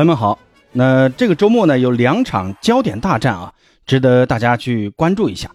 朋友们好，那这个周末呢有两场焦点大战啊，值得大家去关注一下。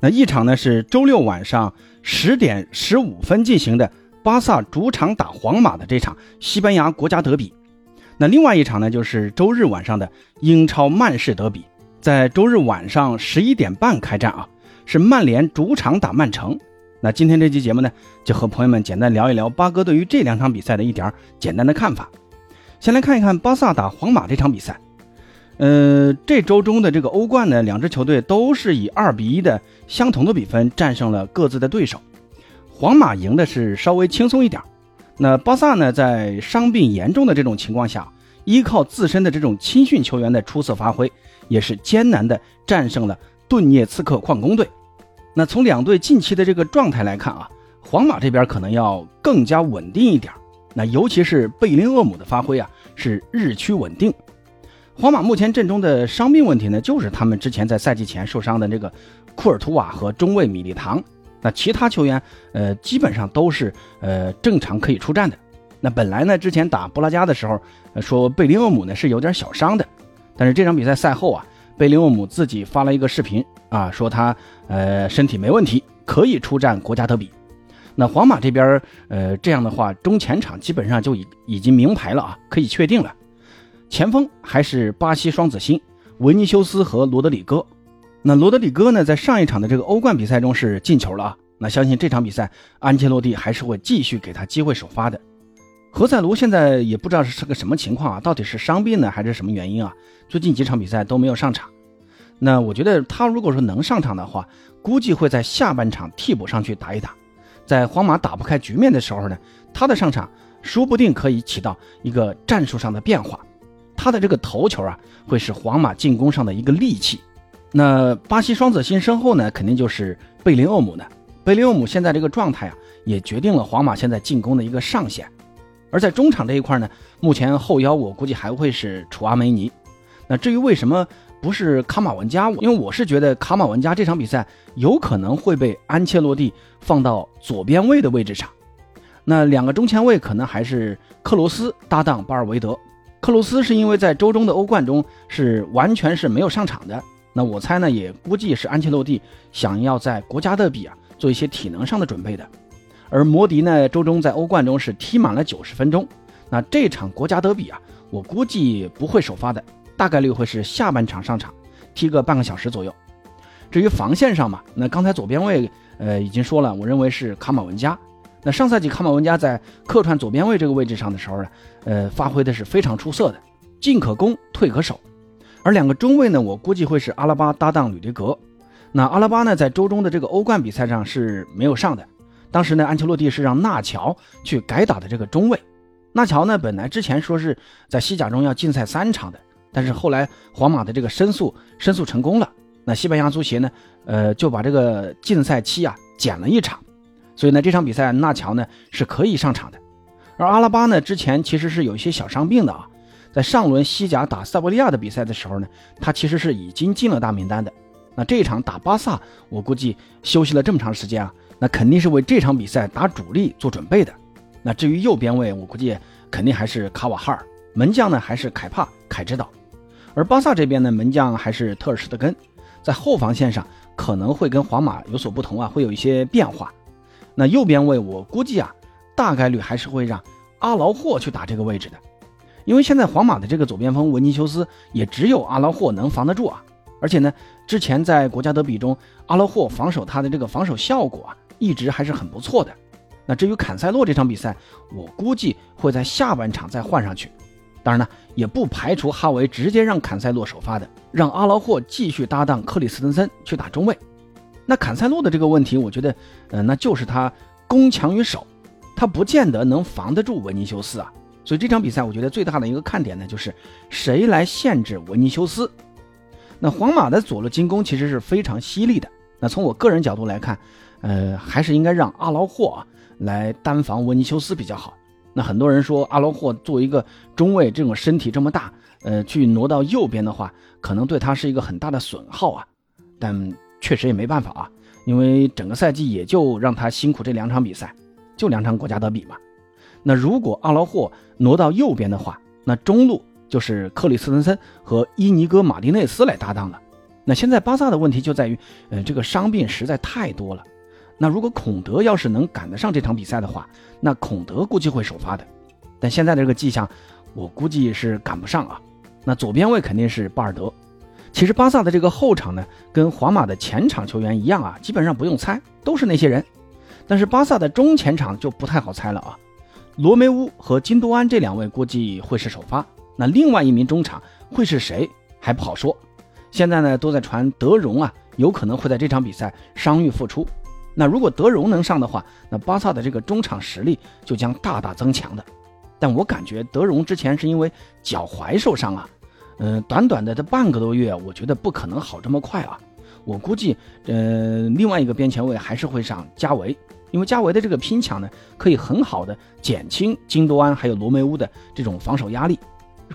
那一场呢是周六晚上十点十五分进行的巴萨主场打皇马的这场西班牙国家德比。那另外一场呢就是周日晚上的英超曼市德比，在周日晚上十一点半开战啊，是曼联主场打曼城。那今天这期节目呢，就和朋友们简单聊一聊八哥对于这两场比赛的一点简单的看法。先来看一看巴萨打皇马这场比赛，呃，这周中的这个欧冠呢，两支球队都是以二比一的相同的比分战胜了各自的对手。皇马赢的是稍微轻松一点，那巴萨呢，在伤病严重的这种情况下，依靠自身的这种青训球员的出色发挥，也是艰难的战胜了顿涅茨克矿工队。那从两队近期的这个状态来看啊，皇马这边可能要更加稳定一点。那尤其是贝林厄姆的发挥啊，是日趋稳定。皇马目前阵中的伤病问题呢，就是他们之前在赛季前受伤的这个库尔图瓦和中卫米利唐。那其他球员，呃，基本上都是呃正常可以出战的。那本来呢，之前打布拉加的时候，说贝林厄姆呢是有点小伤的，但是这场比赛赛后啊，贝林厄姆自己发了一个视频啊，说他呃身体没问题，可以出战国家德比。那皇马这边，呃，这样的话，中前场基本上就已已经明牌了啊，可以确定了。前锋还是巴西双子星维尼修斯和罗德里戈。那罗德里戈呢，在上一场的这个欧冠比赛中是进球了啊。那相信这场比赛，安切洛蒂还是会继续给他机会首发的。何塞卢现在也不知道是个什么情况啊，到底是伤病呢，还是什么原因啊？最近几场比赛都没有上场。那我觉得他如果说能上场的话，估计会在下半场替补上去打一打。在皇马打不开局面的时候呢，他的上场说不定可以起到一个战术上的变化。他的这个头球啊，会是皇马进攻上的一个利器。那巴西双子星身后呢，肯定就是贝林厄姆呢。贝林厄姆现在这个状态啊，也决定了皇马现在进攻的一个上限。而在中场这一块呢，目前后腰我估计还会是楚阿梅尼。那至于为什么？不是卡马文加，因为我是觉得卡马文加这场比赛有可能会被安切洛蒂放到左边位的位置上。那两个中前卫可能还是克罗斯搭档巴尔维德。克罗斯是因为在周中的欧冠中是完全是没有上场的。那我猜呢，也估计是安切洛蒂想要在国家德比啊做一些体能上的准备的。而摩迪呢，周中在欧冠中是踢满了九十分钟。那这场国家德比啊，我估计不会首发的。大概率会是下半场上场，踢个半个小时左右。至于防线上嘛，那刚才左边卫呃已经说了，我认为是卡马文加。那上赛季卡马文加在客串左边卫这个位置上的时候呢，呃发挥的是非常出色的，进可攻，退可守。而两个中卫呢，我估计会是阿拉巴搭档吕迪格。那阿拉巴呢，在周中的这个欧冠比赛上是没有上的，当时呢，安切洛蒂是让纳乔去改打的这个中卫。纳乔呢，本来之前说是在西甲中要禁赛三场的。但是后来皇马的这个申诉申诉成功了，那西班牙足协呢，呃就把这个禁赛期啊减了一场，所以呢这场比赛纳乔呢是可以上场的，而阿拉巴呢之前其实是有一些小伤病的啊，在上轮西甲打塞维利亚的比赛的时候呢，他其实是已经进了大名单的，那这一场打巴萨，我估计休息了这么长时间啊，那肯定是为这场比赛打主力做准备的。那至于右边位，我估计肯定还是卡瓦哈尔，门将呢还是凯帕凯指导。而巴萨这边呢，门将还是特尔施特根，在后防线上可能会跟皇马有所不同啊，会有一些变化。那右边位我估计啊，大概率还是会让阿劳霍去打这个位置的，因为现在皇马的这个左边锋维尼修斯也只有阿劳霍能防得住啊。而且呢，之前在国家德比中，阿劳霍防守他的这个防守效果啊，一直还是很不错的。那至于坎塞洛这场比赛，我估计会在下半场再换上去。当然呢，也不排除哈维直接让坎塞洛首发的，让阿劳霍继续搭档克里斯滕森去打中卫。那坎塞洛的这个问题，我觉得，呃，那就是他攻强于守，他不见得能防得住维尼修斯啊。所以这场比赛，我觉得最大的一个看点呢，就是谁来限制维尼修斯。那皇马的左路进攻其实是非常犀利的。那从我个人角度来看，呃，还是应该让阿劳霍啊来单防维尼修斯比较好。那很多人说阿劳霍作为一个中卫，这种身体这么大，呃，去挪到右边的话，可能对他是一个很大的损耗啊。但确实也没办法啊，因为整个赛季也就让他辛苦这两场比赛，就两场国家德比嘛。那如果阿劳霍挪到右边的话，那中路就是克里斯滕森和伊尼戈马丁内斯来搭档了。那现在巴萨的问题就在于，呃，这个伤病实在太多了。那如果孔德要是能赶得上这场比赛的话，那孔德估计会首发的。但现在的这个迹象，我估计是赶不上啊。那左边位肯定是巴尔德。其实巴萨的这个后场呢，跟皇马的前场球员一样啊，基本上不用猜，都是那些人。但是巴萨的中前场就不太好猜了啊。罗梅乌和金多安这两位估计会是首发，那另外一名中场会是谁还不好说。现在呢，都在传德容啊，有可能会在这场比赛伤愈复出。那如果德容能上的话，那巴萨的这个中场实力就将大大增强的。但我感觉德容之前是因为脚踝受伤啊，嗯，短短的这半个多月，我觉得不可能好这么快啊。我估计，呃，另外一个边前卫还是会上加维，因为加维的这个拼抢呢，可以很好的减轻金多安还有罗梅乌的这种防守压力，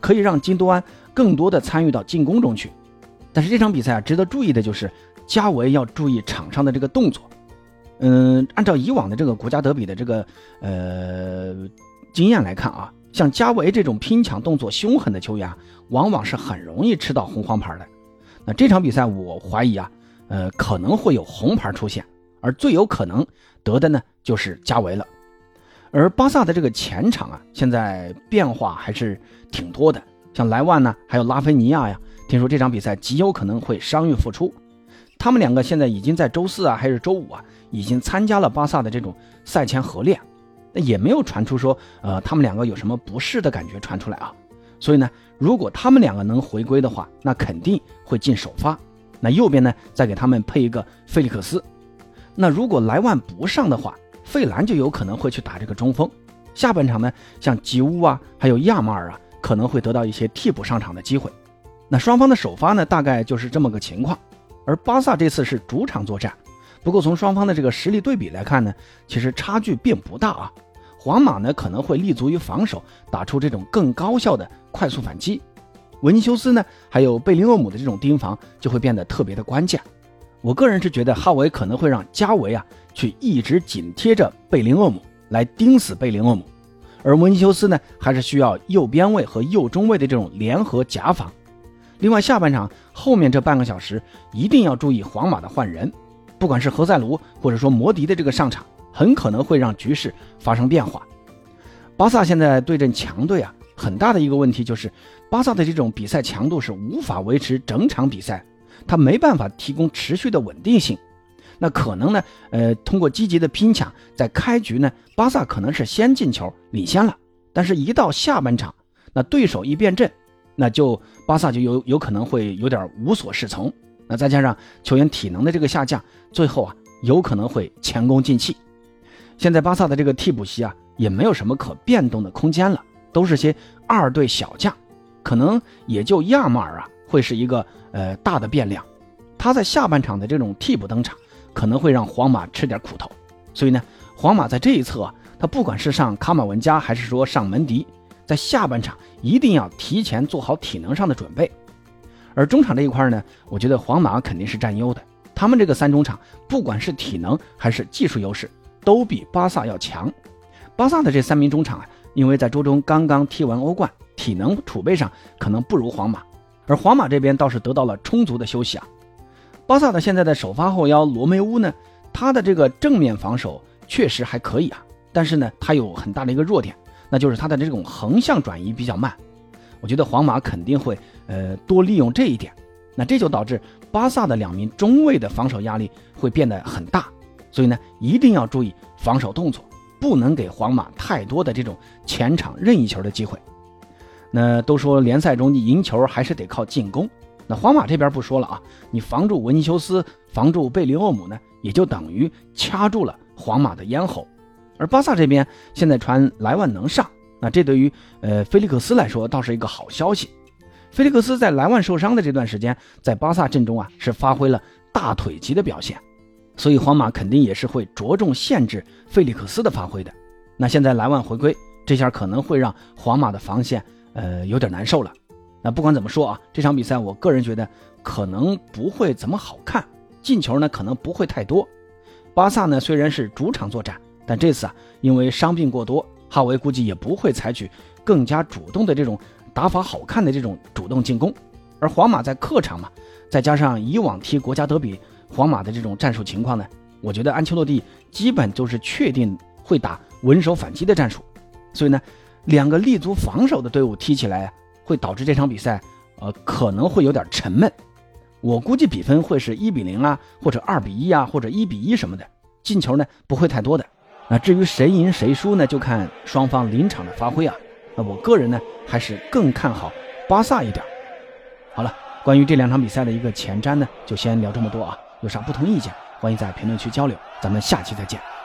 可以让金多安更多的参与到进攻中去。但是这场比赛啊，值得注意的就是加维要注意场上的这个动作。嗯，按照以往的这个国家德比的这个呃经验来看啊，像加维这种拼抢动作凶狠的球员，往往是很容易吃到红黄牌的。那这场比赛我怀疑啊，呃可能会有红牌出现，而最有可能得的呢就是加维了。而巴萨的这个前场啊，现在变化还是挺多的，像莱万呢，还有拉菲尼亚呀。听说这场比赛极有可能会伤愈复出，他们两个现在已经在周四啊还是周五啊，已经参加了巴萨的这种赛前合练，那也没有传出说呃他们两个有什么不适的感觉传出来啊，所以呢，如果他们两个能回归的话，那肯定会进首发。那右边呢再给他们配一个费利克斯，那如果莱万不上的话，费兰就有可能会去打这个中锋。下半场呢，像吉乌啊还有亚马尔啊，可能会得到一些替补上场的机会。那双方的首发呢，大概就是这么个情况。而巴萨这次是主场作战，不过从双方的这个实力对比来看呢，其实差距并不大啊。皇马呢可能会立足于防守，打出这种更高效的快速反击。维尼修斯呢，还有贝林厄姆的这种盯防就会变得特别的关键。我个人是觉得哈维可能会让加维啊去一直紧贴着贝林厄姆来盯死贝林厄姆，而维尼修斯呢还是需要右边卫和右中卫的这种联合夹防。另外，下半场后面这半个小时一定要注意皇马的换人，不管是何塞卢或者说摩迪的这个上场，很可能会让局势发生变化。巴萨现在对阵强队啊，很大的一个问题就是巴萨的这种比赛强度是无法维持整场比赛，他没办法提供持续的稳定性。那可能呢，呃，通过积极的拼抢，在开局呢，巴萨可能是先进球领先了，但是一到下半场，那对手一变阵。那就巴萨就有有可能会有点无所适从，那再加上球员体能的这个下降，最后啊有可能会前功尽弃。现在巴萨的这个替补席啊也没有什么可变动的空间了，都是些二队小将，可能也就亚马尔啊会是一个呃大的变量。他在下半场的这种替补登场，可能会让皇马吃点苦头。所以呢，皇马在这一侧啊，他不管是上卡马文加还是说上门迪。在下半场一定要提前做好体能上的准备，而中场这一块呢，我觉得皇马肯定是占优的。他们这个三中场，不管是体能还是技术优势，都比巴萨要强。巴萨的这三名中场啊，因为在周中刚刚踢完欧冠，体能储备上可能不如皇马，而皇马这边倒是得到了充足的休息啊。巴萨的现在的首发后腰罗梅乌呢，他的这个正面防守确实还可以啊，但是呢，他有很大的一个弱点。那就是他的这种横向转移比较慢，我觉得皇马肯定会呃多利用这一点，那这就导致巴萨的两名中卫的防守压力会变得很大，所以呢一定要注意防守动作，不能给皇马太多的这种前场任意球的机会。那都说联赛中赢球还是得靠进攻，那皇马这边不说了啊，你防住维尼修斯，防住贝林厄姆呢，也就等于掐住了皇马的咽喉。而巴萨这边现在传莱万能上，那这对于呃菲利克斯来说倒是一个好消息。菲利克斯在莱万受伤的这段时间，在巴萨阵中啊是发挥了大腿级的表现，所以皇马肯定也是会着重限制菲利克斯的发挥的。那现在莱万回归，这下可能会让皇马的防线呃有点难受了。那不管怎么说啊，这场比赛我个人觉得可能不会怎么好看，进球呢可能不会太多。巴萨呢虽然是主场作战。但这次啊，因为伤病过多，哈维估计也不会采取更加主动的这种打法好看的这种主动进攻。而皇马在客场嘛，再加上以往踢国家德比，皇马的这种战术情况呢，我觉得安切洛蒂基本就是确定会打稳守反击的战术。所以呢，两个立足防守的队伍踢起来，会导致这场比赛，呃，可能会有点沉闷。我估计比分会是一比零啊，或者二比一啊，或者一比一什么的，进球呢不会太多的。那至于谁赢谁输呢，就看双方临场的发挥啊。那我个人呢，还是更看好巴萨一点。好了，关于这两场比赛的一个前瞻呢，就先聊这么多啊。有啥不同意见，欢迎在评论区交流。咱们下期再见。